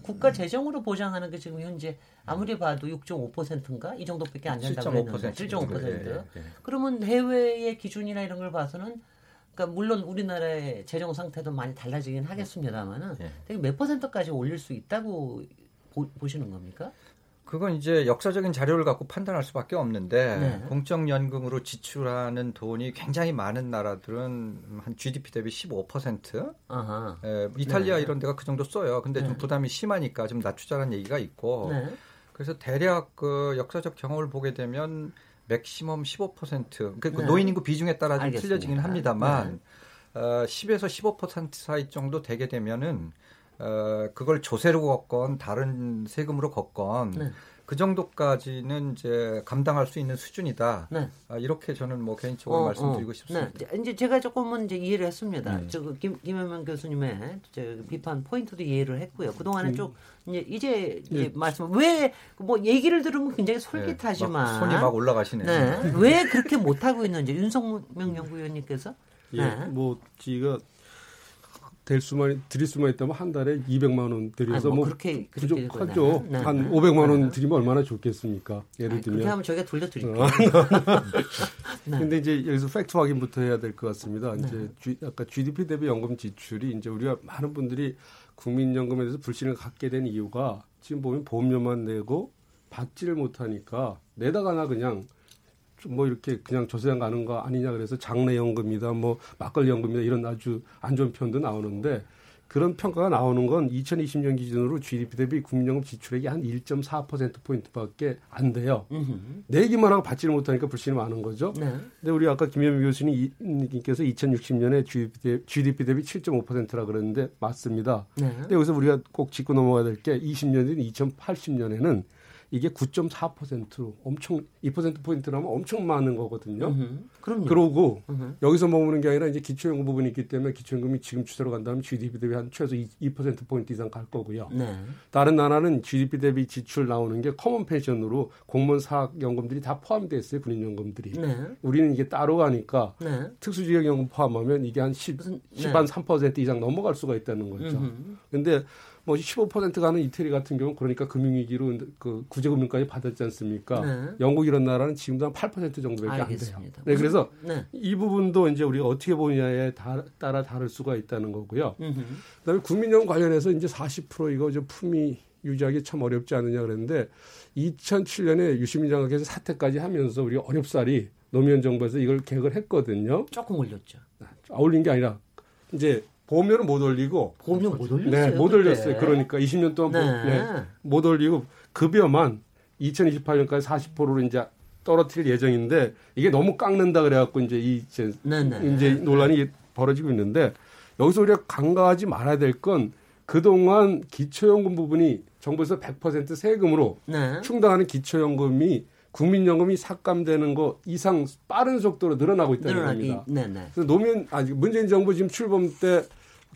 국가 재정으로 보장하는 게 지금 현재 아무리 봐도 6.5%인가 이 정도밖에 안 된다고 했는데 7.5%. 네, 네. 그러면 해외의 기준이나 이런 걸 봐서는 그러니까 물론 우리나라의 재정 상태도 많이 달라지긴 하겠습니다만은 네. 몇 퍼센트까지 올릴 수 있다고 보, 시는 겁니까? 그건 이제 역사적인 자료를 갖고 판단할 수밖에 없는데 네. 공적연금으로 지출하는 돈이 굉장히 많은 나라들은 한 GDP 대비 15%. 아하. 예, 이탈리아 네. 이런 데가 그 정도 써요. 근데 네. 좀 부담이 심하니까 좀 낮추자는 얘기가 있고. 네. 그래서 대략 그 역사적 경험을 보게 되면 맥시멈 15%. 그 노인 인구 비중에 따라 좀 알겠습니다. 틀려지긴 합니다만 네. 어, 10에서 15% 사이 정도 되게 되면은 어, 그걸 조세로 걷건 다른 세금으로 걷건 네. 그 정도까지는 이제 감당할 수 있는 수준이다. 네. 아, 이렇게 저는 뭐 개인적으로 어, 말씀드리고 어. 싶습니다. 네. 이제 제가 조금은 이제 이해를 했습니다. 네. 저 김, 김현명 교수님의 저 비판 포인트도 이해를 했고요. 그 동안에 음. 쭉 이제 이제, 이제 네. 말씀 왜 뭐 얘기를 들으면 굉장히 네. 솔깃하지만 막 손이 막 올라가시네요. 네. 왜 그렇게 못 하고 있는지 윤석명 연구위원님께서 예, 뭐 지가 될 수만 드릴 수만 있다면 한 달에 200만 원 드려서 뭐, 뭐 그렇게 부족하죠. 네. 한 500만 원 드리면 얼마나 좋겠습니까? 예를 들면 그렇게 하면 저희가 돌려 드릴게요. 네. 근데 이제 여기서 팩트 확인부터 해야 될 것 같습니다. 네. 이제 G, 아까 GDP 대비 연금 지출이 이제 우리가 많은 분들이 국민연금에 대해서 불신을 갖게 된 이유가 지금 보면 보험료만 내고 받지를 못하니까 내다가나 그냥 뭐 이렇게 그냥 조세장 가는 거 아니냐 그래서 장래연금이다 뭐 막걸리연금이다 이런 아주 안 좋은 표현도 나오는데 그런 평가가 나오는 건 2020년 기준으로 GDP 대비 국민연금 지출액이 한 1.4%포인트밖에 안 돼요. 내기만 하고 받지를 못하니까 불신이 많은 거죠. 네. 근데 우리 아까 김현미 교수님께서 2060년에 GDP 대비, GDP 대비 7.5%라 그랬는데 맞습니다. 네. 근데 여기서 우리가 꼭 짚고 넘어가야 될 게 20년 인 2080년에는 이게 9.4% 엄청 2% 포인트라면 엄청 많은 거거든요. 그럼요. 그러고 으흠. 여기서 머무는 게 아니라 이제 기초연금 부분이 있기 때문에 기초연금이 지금 추세로 간다면 GDP 대비 한 최소 2% 포인트 이상 갈 거고요. 네. 다른 나라는 GDP 대비 지출 나오는 게 common pension으로 공무원 사학연금들이 다 포함돼 있어요. 군인연금들이. 네. 우리는 이게 따로 가니까 네. 특수직역연금 포함하면 이게 한 10, 무슨, 10한 3% 이상 넘어갈 수가 있다는 거죠. 으흠. 근데 뭐 15% 가는 이태리 같은 경우 그러니까 금융위기로 그 구제금융까지 받았지 않습니까? 네. 영국 이런 나라는 지금도 한 8% 정도밖에 알겠습니다. 안 돼요. 네, 그래서 네. 이 부분도 이제 우리가 어떻게 보느냐에 따라 다를 수가 있다는 거고요. 음흠. 그다음에 국민연금 관련해서 이제 40% 이거 저 품위 유지하기 참 어렵지 않느냐 그랬는데 2007년에 유시민 장관께서 사퇴까지 하면서 우리 어렵사리 노무현 정부에서 이걸 계획을 했거든요. 조금 올렸죠. 아, 올린 게 아니라 이제 보험료는 못 올리고 보험료 못 올렸어요. 네, 못 그때. 올렸어요. 그러니까 20년 동안 네. 네, 못 올리고 급여만 2028년까지 40%로 이제 떨어뜨릴 예정인데 이게 너무 깎는다 그래갖고 이제 이 이제, 네, 네. 이제 논란이 벌어지고 있는데 여기서 우리가 간과하지 말아야 될 건 그동안 기초연금 부분이 정부에서 100% 세금으로 네. 충당하는 기초연금이 국민연금이 삭감되는 거 이상 빠른 속도로 늘어나고 있다는 늘어나기. 겁니다. 네네. 그래서 노무현 아니 문재인 정부 지금 출범 때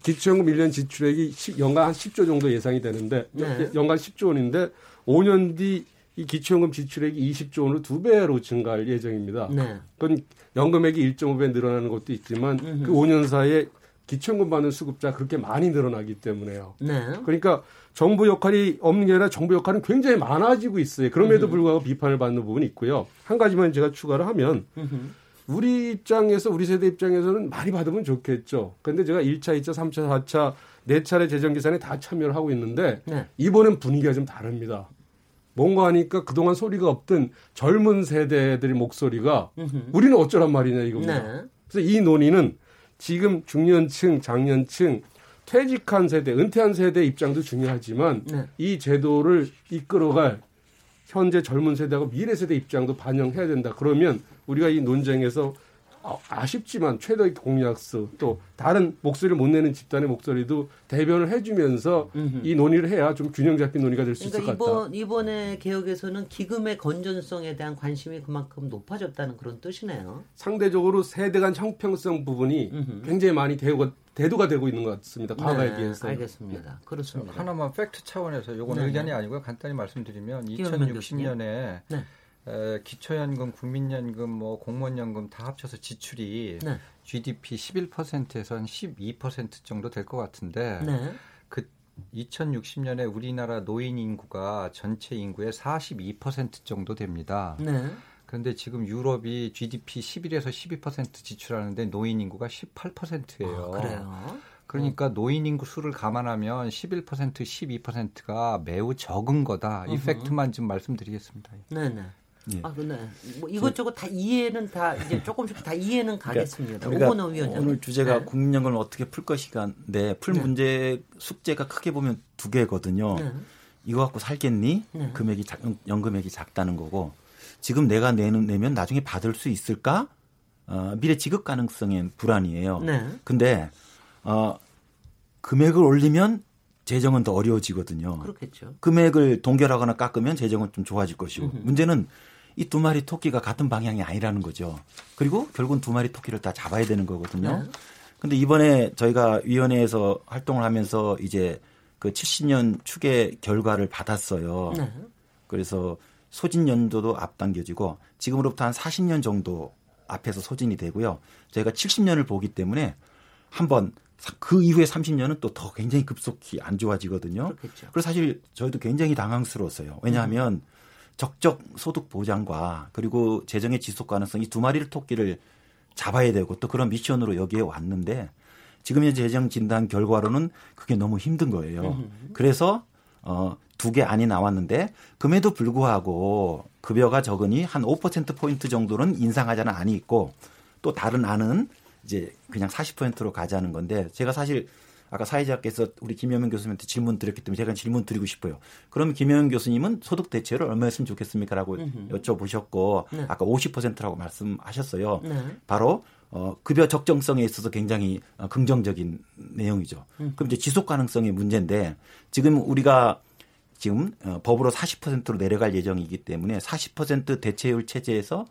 기초연금 1년 지출액이 10, 연간 한 10조 정도 예상이 되는데 네. 연간 10조 원인데 5년 뒤 이 기초연금 지출액이 20조 원으로 두 배로 증가할 예정입니다. 네. 그건 연금액이 1.5배 늘어나는 것도 있지만 그 5년 사이에 기초연금 받는 수급자 그렇게 많이 늘어나기 때문에요. 네. 그러니까 정부 역할이 없는 게 아니라 정부 역할은 굉장히 많아지고 있어요. 그럼에도 불구하고 비판을 받는 부분이 있고요. 한 가지만 제가 추가를 하면 우리 입장에서 우리 세대 입장에서는 많이 받으면 좋겠죠. 그런데 제가 1차, 2차, 3차, 4차 네 차례 재정 계산에 다 참여를 하고 있는데 네. 이번엔 분위기가 좀 다릅니다. 뭔가 하니까 그동안 소리가 없던 젊은 세대들의 목소리가 우리는 어쩌란 말이냐 이겁니다. 네. 그래서 이 논의는 지금 중년층, 장년층, 퇴직한 세대, 은퇴한 세대 입장도 중요하지만 네. 이 제도를 이끌어갈 현재 젊은 세대하고 미래 세대 입장도 반영해야 된다. 그러면 우리가 이 논쟁에서 아- 아쉽지만 최대의 공약수 또 다른 목소리를 못 내는 집단의 목소리도 대변을 해주면서 이 논의를 해야 좀 균형 잡힌 논의가 될 수 있을 그러니까 것 같다. 이번 이번에 개혁에서는 기금의 건전성에 대한 관심이 그만큼 높아졌다는 그런 뜻이네요. 상대적으로 세대 간 형평성 부분이 굉장히 많이 대우가, 대두가 되고 있는 것 같습니다. 과거에 네, 비해서. 알겠습니다. 그렇습니다. 하나만 팩트 차원에서 요건 네, 의견이 네. 아니고요. 간단히 말씀드리면 김현명 교수님. 2060년에 네. 기초연금, 국민연금, 뭐 공무원연금 다 합쳐서 지출이 네. GDP 11%에서 한 12% 정도 될 것 같은데 네. 그 2060년에 우리나라 노인 인구가 전체 인구의 42% 정도 됩니다. 네. 그런데 지금 유럽이 GDP 11에서 12% 지출하는데 노인 인구가 18%예요. 아, 그래요. 그러니까 노인 인구 수를 감안하면 11% 12%가 매우 적은 거다. 이 어허. 팩트만 좀 말씀드리겠습니다. 네네. 예. 아, 근데 뭐 이것저것 다 이해는 다 이제 조금씩 다 이해는 가겠습니다. 그러니까 오건호 위원장. 오늘 주제가 네. 국민연금을 어떻게 풀 것인가인데 풀 네. 문제 숙제가 크게 보면 두 개거든요. 네. 이거 갖고 살겠니? 네. 금액이 작, 연금액이 작다는 거고 지금 내가 내는 내면 나중에 받을 수 있을까? 어, 미래 지급 가능성엔 불안이에요. 네. 근데 어, 금액을 올리면 재정은 더 어려워지거든요. 그렇겠죠. 금액을 동결하거나 깎으면 재정은 좀 좋아질 것이고. 문제는 이 두 마리 토끼가 같은 방향이 아니라는 거죠. 그리고 결국은 두 마리 토끼를 다 잡아야 되는 거거든요. 네. 근데 이번에 저희가 위원회에서 활동을 하면서 이제 그 70년 추계 결과를 받았어요. 네. 그래서 소진 연도도 앞당겨지고 지금으로부터 한 40년 정도 앞에서 소진이 되고요. 저희가 70년을 보기 때문에 한번 그 이후에 30년은 또 더 굉장히 급속히 안 좋아지거든요. 그렇겠죠. 그래서 사실 저희도 굉장히 당황스러웠어요. 왜냐하면 적적 소득 보장과 그리고 재정의 지속 가능성 이 두 마리를 토끼를 잡아야 되고 또 그런 미션으로 여기에 왔는데 지금 현재 재정 진단 결과로는 그게 너무 힘든 거예요. 그래서 어, 두 개 안이 나왔는데 금에도 불구하고 급여가 적으니 한 5% 포인트 정도는 인상하자는 안이 있고 또 다른 안은 이제 그냥 40%로 가자는 건데 제가 사실 아까 사회자께서 우리 김영민 교수님한테 질문 드렸기 때문에 제가 질문 드리고 싶어요. 그럼 김영민 교수님은 소득 대체를 얼마였으면 좋겠습니까라고 여쭤보셨고 네. 아까 50%라고 말씀하셨어요. 네. 바로 어, 급여 적정성에 있어서 굉장히 어, 긍정적인 내용이죠. 그럼 이제 지속 가능성의 문제인데 지금 우리가 지금 어, 법으로 40%로 내려갈 예정이기 때문에 40% 대체율 체제에서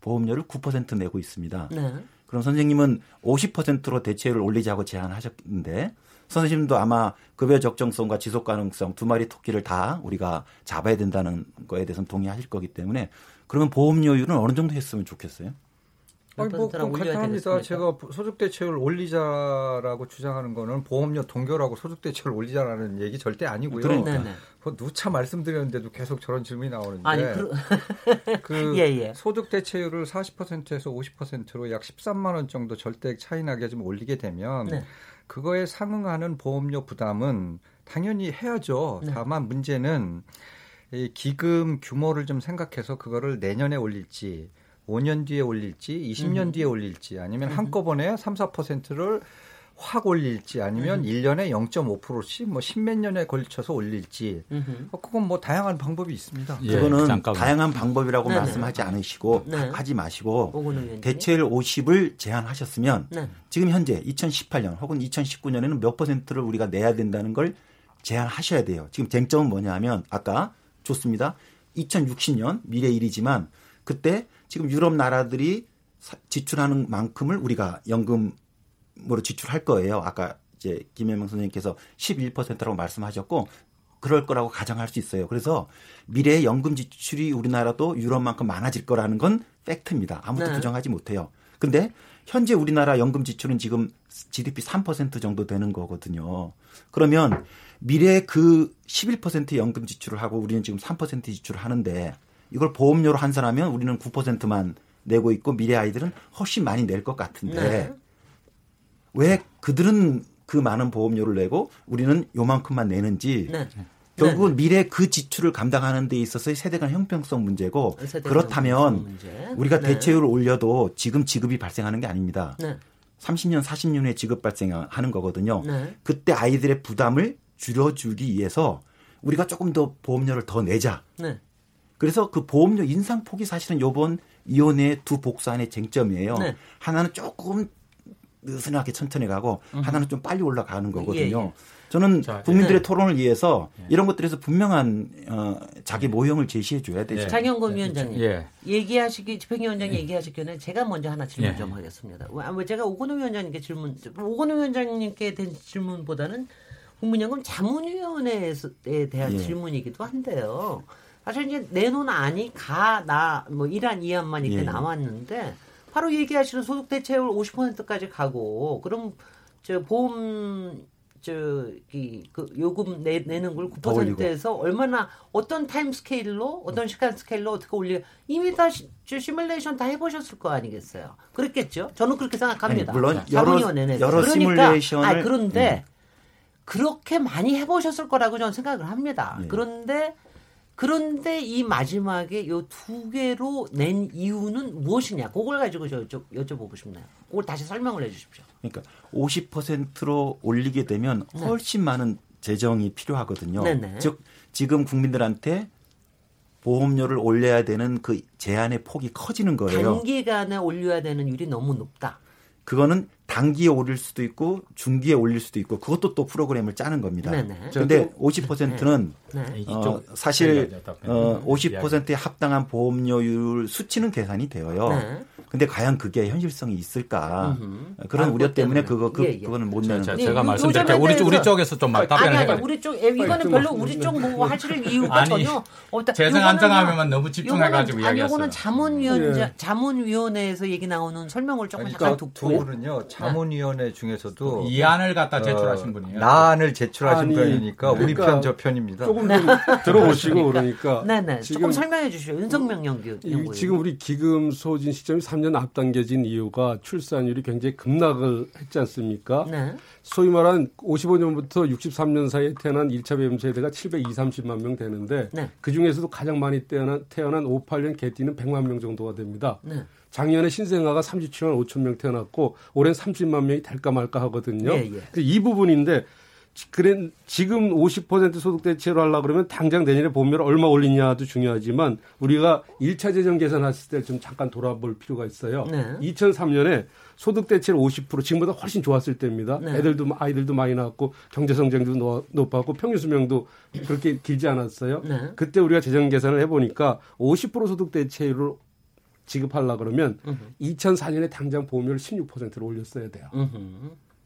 보험료를 9% 내고 있습니다. 네. 그럼 선생님은 50%로 대체율을 올리자고 제안하셨는데 선생님도 아마 급여 적정성과 지속 가능성 두 마리 토끼를 다 우리가 잡아야 된다는 거에 대해서는 동의하실 거기 때문에 그러면 보험료율은 어느 정도 했으면 좋겠어요? 아니 뭐 그럼 간단합니다. 제가 소득 대체율 올리자라고 주장하는 거는 보험료 동결하고 소득 대체율 올리자라는 얘기 절대 아니고요. 그러니까. 그 누차 말씀드렸는데도 계속 저런 질문이 나오는데 아니, 그, 그 예, 예. 소득 대체율을 40%에서 50%로 약 13만 원 정도 절대 차이 나게 좀 올리게 되면 네. 그거에 상응하는 보험료 부담은 당연히 해야죠. 네. 다만 문제는 이 기금 규모를 좀 생각해서 그거를 내년에 올릴지 5년 뒤에 올릴지 20년 뒤에 올릴지 아니면 한꺼번에 3, 4%를 확 올릴지 아니면 음. 1년에 0.5%씩 뭐 십몇 년에 걸쳐서 올릴지 음흠. 어, 그건 뭐 다양한 방법이 있습니다. 예, 그거는 잠깐만. 다양한 방법이라고 네네. 말씀하지 않으시고 네. 하지 마시고. 대체율 50을 제한하셨으면 네. 지금 현재 2018년 혹은 2019년에는 몇 퍼센트를 우리가 내야 된다는 걸 제한하셔야 돼요. 지금 쟁점은 뭐냐면 아까 좋습니다. 2060년 미래 일이지만 그때 지금 유럽 나라들이 사- 지출하는 만큼을 우리가 연금 으로 지출할 거예요. 아까 이제 김혜명 선생님께서 11%라고 말씀하셨고 그럴 거라고 가정할 수 있어요. 그래서 미래의 연금 지출이 우리나라도 유럽만큼 많아질 거라는 건 팩트입니다. 아무도 네. 부정하지 못해요. 근데 현재 우리나라 연금 지출은 지금 GDP 3% 정도 되는 거거든요. 그러면 미래 그11% 연금 지출을 하고 우리는 지금 3% 지출을 하는데 이걸 보험료로 환산하면 우리는 9%만 내고 있고 미래 아이들은 훨씬 많이 낼 것 같은데 네. 왜 그들은 그 많은 보험료를 내고 우리는 요만큼만 내는지 네. 결국은 미래 그 지출을 감당하는 데 있어서의 세대 간 형평성 문제고 그렇다면 문제. 우리가 네. 대체율을 올려도 지금 지급이 발생하는 게 아닙니다. 네. 30년, 40년 후에 지급 발생하는 거거든요. 네. 그때 아이들의 부담을 줄여주기 위해서 우리가 조금 더 보험료를 더 내자. 네. 그래서 그 보험료 인상폭이 사실은 요번 이혼의 두 복사안의 쟁점이에요. 네. 하나는 조금 느슨하게 천천히 가고 하나는 좀 빨리 올라가는 거거든요. 예, 예. 저는 자, 국민들의 네. 토론을 위해서 이런 것들에서 분명한 어, 자기 모형을 제시해 줘야 되죠. 예. 장영건 위원장님 예. 얘기하시기 집행위원장 이 얘기하시기 전에 제가 먼저 하나 질문 예. 좀 하겠습니다. 왜- 아마 제가 오건호 위원장님께 질문 오건호 위원장님께 된 질문보다는 국민연금 자문위원회에 대한 예. 질문이기도 한데요. 사실 이제 내놓은 안이 가 나 뭐 이란 이안만 이렇게 예. 나왔는데 바로 얘기하시는 소득 대체율 50%까지 가고 그럼 저 보험 저기 그 요금 내, 내는 걸더 올리고. 9%에서 얼마나 어떤 time scale로 어떤 시간 스케일로 어떻게 올리 이미 다 시, 저 시뮬레이션 다 해보셨을 거 아니겠어요? 그렇겠죠? 저는 그렇게 생각합니다. 아니, 물론 여러- 여러 그러니까, 시뮬레이션을- 아 그런데 예. 그렇게 많이 해보셨을 거라고 저는 생각을 합니다. 예. 그런데 그런데 이 마지막에 요 두 개로 낸 이유는 무엇이냐? 그걸 가지고 저 여쭤, 여쭤보고 싶네요. 그걸 다시 설명을 해 주십시오. 그러니까 50%로 올리게 되면 네. 훨씬 많은 재정이 필요하거든요. 네네. 즉 지금 국민들한테 보험료를 올려야 되는 그 제한의 폭이 커지는 거예요. 단기간에 올려야 되는 율이 너무 높다. 그거는 단기에 올릴 수도 있고 중기에 올릴 수도 있고 그것도 또 프로그램을 짜는 겁니다. 네네. 그런데 50%는 네. 어, 이쪽 사실 차이가 있다. 어, 음, 50%에 합당한 보험료율 수치는 계산이 되어요. 네. 근데 과연 그게 현실성이 있을까? 음흠. 그런 아, 우려 때문에 때문에. 그거 그, 예, 예. 그거는 못 자, 내는 자, 거죠. 제가 요- 말씀드릴게요. 우리, 쪽- 우리 쪽에서 좀 아니, 답변을 아니, 해가지고. 우리 쪽, 예, 이거는 별로 우리 쪽뭐 하실 이유가 아니, 전혀 없다. 재생 안정하면 너무 집중해 가지고 요거는- 아니, 이야기했어요. 요거는 자문위원, 예. 자문위원회에서 얘기 나오는 설명을 조금 그러니까 잠깐 두 듣고. 분은요 자문위원회 중에서도 이안을 갖다 제출하신 어, 분이에요. 나안을 제출하신 아니, 편이니까 우리 그러니까 편저 편입니다. 조금 좀 들어보시고 그러니까 네네. 지금 조금 설명해 주시죠. 윤석명 연구. 이- 지금 우리 기금 소진 시점이 3년 앞당겨진 이유가 출산율이 굉장히 급락을 했지 않습니까? 네. 소위 말한 55년부터 63년 사이에 태어난 1차 배움 세대가 720, 30만 명 되는데 네. 그 중에서도 가장 많이 태어난, 태어난 58년 개띠는 100만 명 정도가 됩니다. 네. 작년에 신생아가 37만 5천 명 태어났고 올해는 30만 명이 될까 말까 하거든요. 예, 예. 이 부분인데 지- 그래 지금 50% 소득 대체로 하려 그러면 당장 내년에 보험료를 얼마 올리냐도 중요하지만 우리가 1차 재정 계산했을 때 좀 잠깐 돌아볼 필요가 있어요. 네. 2003년에 소득 대체율 50% 지금보다 훨씬 좋았을 때입니다. 네. 애들도 아이들도 많이 낳았고 경제 성장도 노- 높았고 평균 수명도 그렇게 길지 않았어요. 네. 그때 우리가 재정 계산을 해 보니까 50% 소득 대체율을 지급하려 그러면 2004년에 당장 보험료를 16%로 올렸어야 돼요. 음흠.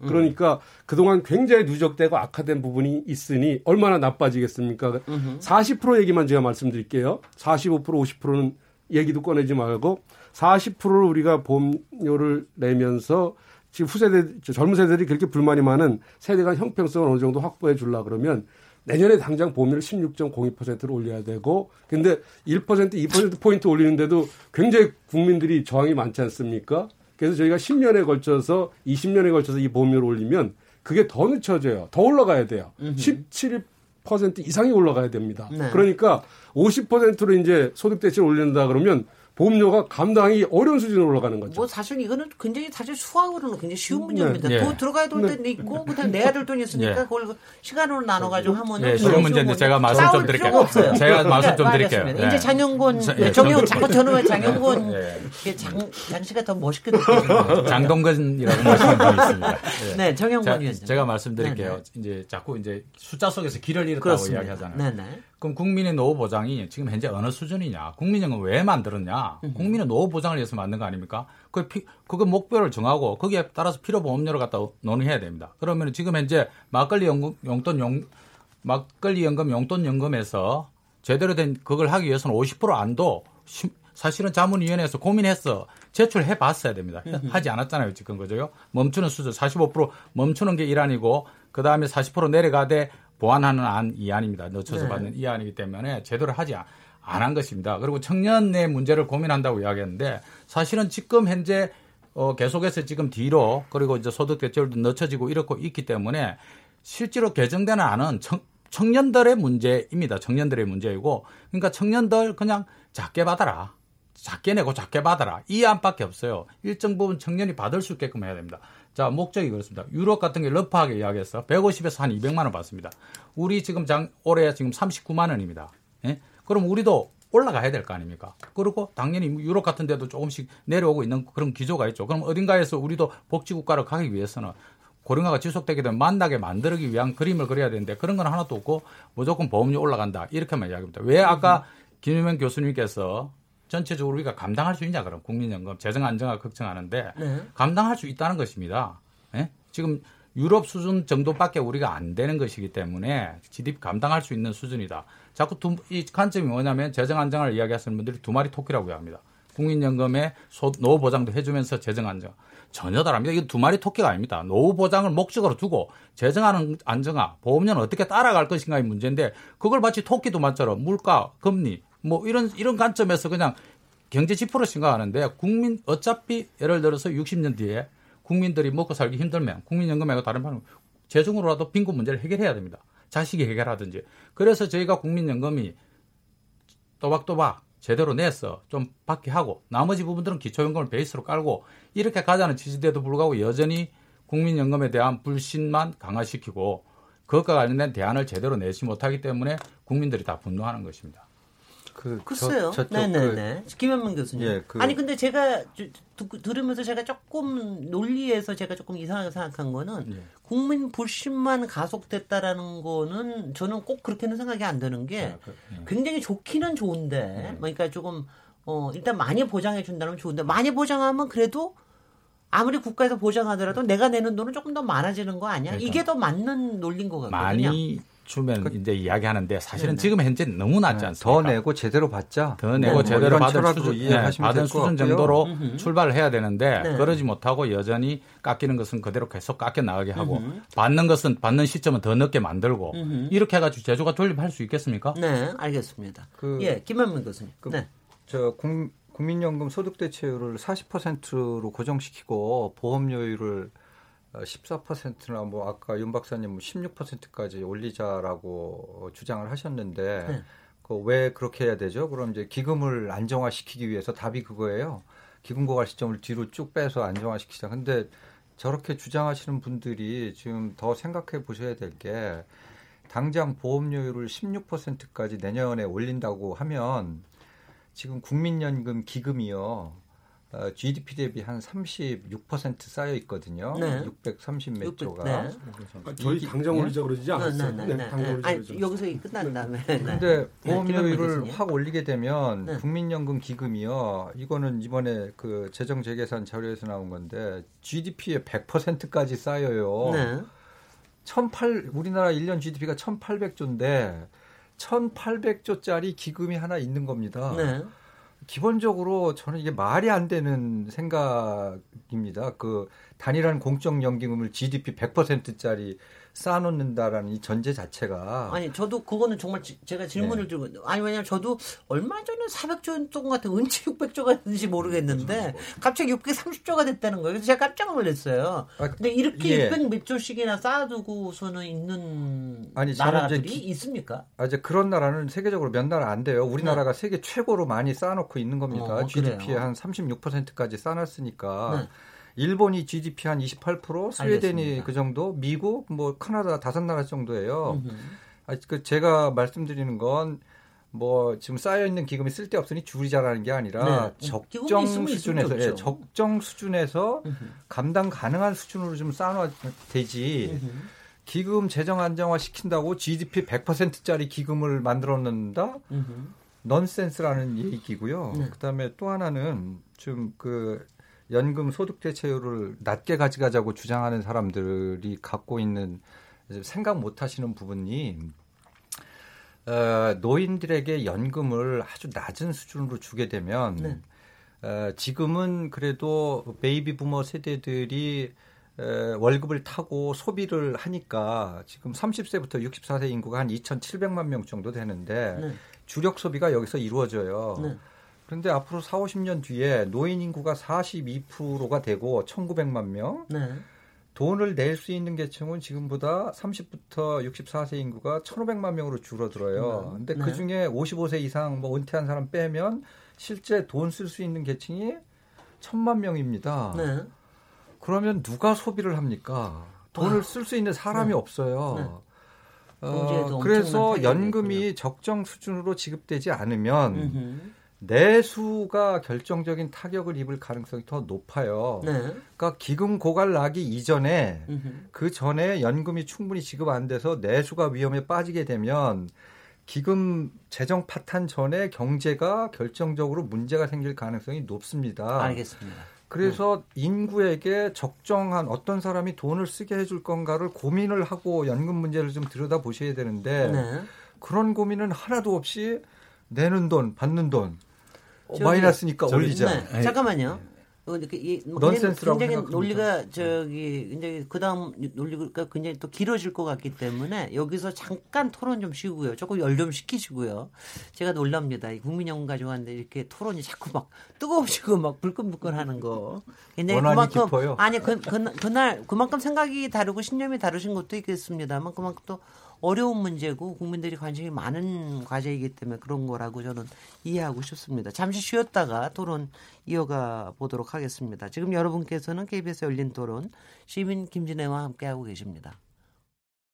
그러니까 그동안 굉장히 누적되고 악화된 부분이 있으니 얼마나 나빠지겠습니까? 40% 얘기만 제가 말씀드릴게요. 45% 50%는 얘기도 꺼내지 말고 40%를 우리가 보험료를 내면서 지금 후세대 저 젊은 세대들이 그렇게 불만이 많은 세대 간 형평성을 어느 정도 확보해 주려 그러면 내년에 당장 보험료를 16.02%로 올려야 되고 근데 1% 2% 포인트 올리는데도 굉장히 국민들이 저항이 많지 않습니까? 그래서 저희가 10년에 걸쳐서 20년에 걸쳐서 이 보험료를 올리면 그게 더 늦춰져요. 더 올라가야 돼요. 17% 이상이 올라가야 됩니다. 네. 그러니까 50%로 이제 소득 대체를 올린다 그러면 보험료가 감당이 어려운 수준으로 올라가는 거죠. 뭐 사실 이거는 굉장히 사실 수학으로는 굉장히 쉬운 문제입니다. 네. 돈 들어가야 될 네. 있고 그다음 내야 될 돈이 있으니까 네. 그걸 시간으로 나눠 가지고 하면 예, 쉬운 문제인데 제가 말씀 좀 드릴게요. 없어요. 제가 말씀 좀 네, 드릴게요. 이제 장영곤, 자, 네, 예, 정영 장- 자꾸 저는 왜 장영곤 예. 이게 장 장씨가 더 멋있게 느껴져요. 장동건이라고 말씀을 드리겠습니다. 예. 네, 정영곤 자, 위원장. 제가 말씀드릴게요. 네네. 이제 자꾸 이제 숫자 속에서 길을 잃었다고 그렇습니다. 이야기하잖아요. 그럼 국민의 노후 보장이 지금 현재 어느 수준이냐? 국민연금 왜 만들었냐? 국민의 노후 보장을 위해서 만든 거 아닙니까? 그 피, 그거 목표를 정하고 거기에 따라서 필요 보험료를 갖다 논의해야 됩니다. 그러면 지금 현재 막걸리 연금, 용돈 용 막걸리 연금 용돈 연금에서 제대로 된 그걸 하기 위해서는 50% 안도 시- 사실은 자문위원회에서 고민해서 제출해 봤어야 됩니다. 하지 않았잖아요, 지금 그죠요? 멈추는 수준 45% 멈추는 게 일환이고 그 다음에 40% 내려가되 보완하는 안 이 안입니다. 늦춰서 네. 받는 이 안이기 때문에 제대로 하지 안한 것입니다. 그리고 청년의 문제를 고민한다고 이야기했는데 사실은 지금 현재 어, 계속해서 지금 뒤로 그리고 이제 소득 대체율도 늦춰지고 이렇고 있기 때문에 실제로 개정되는 안은 청, 청년들의 문제입니다. 청년들의 문제이고 그러니까 청년들 그냥 작게 받아라. 작게 내고 작게 받아라. 이 안밖에 없어요. 일정 부분 청년이 받을 수 있게끔 해야 됩니다. 자, 목적이 그렇습니다. 유럽 같은 게 러프하게 이야기해서 150에서 한 200만 원 받습니다. 우리 지금 장, 올해 지금 39만 원입니다. 예? 그럼 우리도 올라가야 될 거 아닙니까? 그리고 당연히 유럽 같은 데도 조금씩 내려오고 있는 그런 기조가 있죠. 그럼 어딘가에서 우리도 복지국가로 가기 위해서는 고령화가 지속되게 되면 만나게 만들기 위한 그림을 그려야 되는데 그런 건 하나도 없고 무조건 보험료 올라간다. 이렇게만 이야기합니다. 왜 아까 김유명 교수님께서 전체적으로 우리가 감당할 수 있냐 그럼 국민연금 재정 안정화 걱정하는데 네. 감당할 수 있다는 것입니다. 예? 지금 유럽 수준 정도밖에 우리가 안 되는 것이기 때문에 GDP 감당할 수 있는 수준이다. 자꾸 두, 이 관점이 뭐냐면 재정 안정을 이야기하시는 분들이 두 마리 토끼라고 합니다. 국민연금에 소, 노후 보장도 해주면서 재정 안정 전혀 다릅니다. 이거 두 마리 토끼가 아닙니다. 노후 보장을 목적으로 두고 재정 안정화 보험료는 어떻게 따라갈 것인가의 문제인데 그걸 마치 토끼도 맞처럼 물가 금리 뭐 이런 이런 관점에서 그냥 경제 지표로 생각하는데 국민 어차피 예를 들어서 60년 뒤에 국민들이 먹고 살기 힘들면 국민연금하고 다른 방법 재정으로라도 빈곤 문제를 해결해야 됩니다. 자식이 해결하든지. 그래서 저희가 국민연금이 또박또박 제대로 내서 좀 받게 하고 나머지 부분들은 기초연금을 베이스로 깔고 이렇게 가자는 취지대도 불구하고 여전히 국민연금에 대한 불신만 강화시키고 그것과 관련된 대안을 제대로 내지 못하기 때문에 국민들이 다 분노하는 것입니다. 그 글쎄요. 저, 네네네. 김현민 교수님. 예, 그- 아니 근데 제가 주- 듣고- 들으면서 제가 조금 논리에서 제가 조금 이상하게 생각한 거는 예. 국민 불신만 가속됐다라는 거는 저는 꼭 그렇게는 생각이 안 드는 게 그, 예. 굉장히 좋기는 좋은데 그러니까 조금 어 일단 많이 보장해 준다면 좋은데 많이 보장하면 그래도 아무리 국가에서 보장하더라도 내가 내는 돈은 조금 더 많아지는 거 아니야? 그러니까 이게 더 맞는 논리인 것 같거든요. 많이 주면 이제 이야기하는데 사실은 네네. 지금 현재 너무 낮지 않습니까? 더 내고 제대로 받자. 더 내고 뭐 제대로 받을 수준, 네, 받은 수준. 정도로 음흠. 출발을 해야 되는데 네. 그러지 못하고 여전히 깎이는 것은 그대로 계속 깎여 나가게 하고 받는 것은 받는 시점은 더 늦게 만들고 음흠. 이렇게 해가지고 제조가 존립할 수 있겠습니까? 네, 알겠습니다. 그- 예, 김현민 교수님. 그- 네. 저 국, 국민연금 소득대체율을 40%로 고정시키고 보험료율을 14%나 뭐 아까 윤 박사님 16%까지 올리자라고 주장을 하셨는데 네. 그왜 그렇게 해야 되죠? 그럼 이제 기금을 안정화시키기 위해서 답이 그거예요. 기금 고갈 시점을 뒤로 쭉 빼서 안정화시키자. 근데 저렇게 주장하시는 분들이 지금 더 생각해 보셔야 될 게 당장 보험료율을 16%까지 내년에 올린다고 하면 지금 국민연금 기금이요. 어, GDP 대비 한 36% 쌓여 있거든요. 네. 630몇 조가. 네. 아, 저희 당장 예? 올리자 그러지 않았어요. 네, 네, 네, 당장 네. 올리자 아니, 그러지 여기서 이 끝난 다음에. 네. 근데 김현민 보험료율을 교수님. 확 올리게 되면 네. 국민연금 기금이요. 이거는 이번에 그 재정 재계산 자료에서 나온 건데 GDP의 100%까지 쌓여요. 네. 1008 우리나라 1년 GDP가 1,800조인데 1,800조짜리 기금이 하나 있는 겁니다. 네. 기본적으로 저는 이게 말이 안 되는 생각입니다. 그 단일한 공적 연금을 GDP 100%짜리 쌓아놓는다라는 이 전제 자체가 아니 저도 그거는 정말 지, 제가 질문을 네. 들고 아니 왜냐면 저도 얼마 전에 400조 원 같은 은치 600조가 됐는지 모르겠는데 갑자기 630조가 됐다는 거예요. 그래서 제가 깜짝 놀랐어요. 아, 근데 이렇게 예. 600몇 조씩이나 쌓아두고서는 있는 아니, 나라들이 기- 있습니까? 아, 이제 그런 나라는 세계적으로 몇 나라 안 돼요. 우리나라가 세계 최고로 많이 쌓아놓고 있는 겁니다. 네. 어, GDP의 그래요? 한 36%까지 쌓아놨으니까. 네. 일본이 GDP 한 28%, 스웨덴이 알겠습니다. 그 정도, 미국, 뭐 카나다 다섯 나라 정도예요. 아, 그 제가 말씀드리는 건 뭐 지금 쌓여 있는 기금이 쓸데없으니 줄이자라는 게 아니라 네. 적정 기금이 있으면 있을 수준에서 게 예. 적정 수준에서. 감당 가능한 수준으로 좀 쌓아놔야 되지. 기금 재정 안정화 시킨다고 GDP 100%짜리 기금을 만들어 놓는다? 넌센스라는 얘기고요. 네. 그다음에 또 하나는 좀그 연금 소득 대체율을 낮게 가져가자고 주장하는 사람들이 갖고 있는 생각 못 하시는 부분이 어, 노인들에게 연금을 아주 낮은 수준으로 주게 되면 네. 어, 지금은 그래도 베이비 부머 세대들이 에, 월급을 타고 소비를 하니까 지금 30세부터 64세 인구가 한 2,700만 명 정도 되는데 네. 주력 소비가 여기서 이루어져요. 네. 그런데 앞으로 4, 50년 뒤에 노인 인구가 42%가 되고 1,900만 명, 네. 돈을 낼 수 있는 계층은 지금보다 30부터 64세 인구가 1,500만 명으로 줄어들어요. 네. 근데 네. 그 중에 55세 이상 뭐 은퇴한 사람 빼면 실제 돈 쓸 수 있는 계층이 1,000만 명입니다. 네. 그러면 누가 소비를 합니까? 돈을 아. 쓸수 있는 사람이 네. 없어요. 경제에도 어, 그래서 연금이 있군요. 적정 수준으로 지급되지 않으면. 내수가 결정적인 타격을 입을 가능성이 더 높아요. 네. 그러니까 기금 고갈 나기 이전에. 그 전에 연금이 충분히 지급 안 돼서 내수가 위험에 빠지게 되면 기금 재정 파탄 전에 경제가 결정적으로 문제가 생길 가능성이 높습니다. 알겠습니다. 그래서 인구에게 적정한 어떤 사람이 돈을 쓰게 해줄 건가를 고민을 하고 연금 문제를 좀 들여다 보셔야 되는데 네. 그런 고민은 하나도 없이 내는 돈, 받는 돈 어, 저기- 마이너스니까 올리자. 네. 잠깐만요. 어, 그, 이, 뭐 넌센스라고 굉장히 생각합니다. 논리가 저기 굉장히 그 다음 논리가 굉장히 또 길어질 것 같기 때문에 여기서 잠깐 토론 좀 쉬고요. 조금 열좀 식히시고요. 제가 놀랍니다. 이 국민연금 가지고 왔는데 이렇게 토론이 자꾸 막 뜨거워지고 막 불끈불끈하는 거. 굉장히 그만큼 깊어요. 아니 그, 그, 그날 그만큼 생각이 다르고 신념이 다르신 것도 있겠습니다만 그만큼 또 어려운 문제고 국민들이 관심이 많은 과제이기 때문에 그런 거라고 저는 이해하고 싶습니다. 잠시 쉬었다가 토론 이어가 보도록 하겠습니다. 지금 여러분께서는 KBS 열린 토론 시민 김진애와 함께하고 계십니다.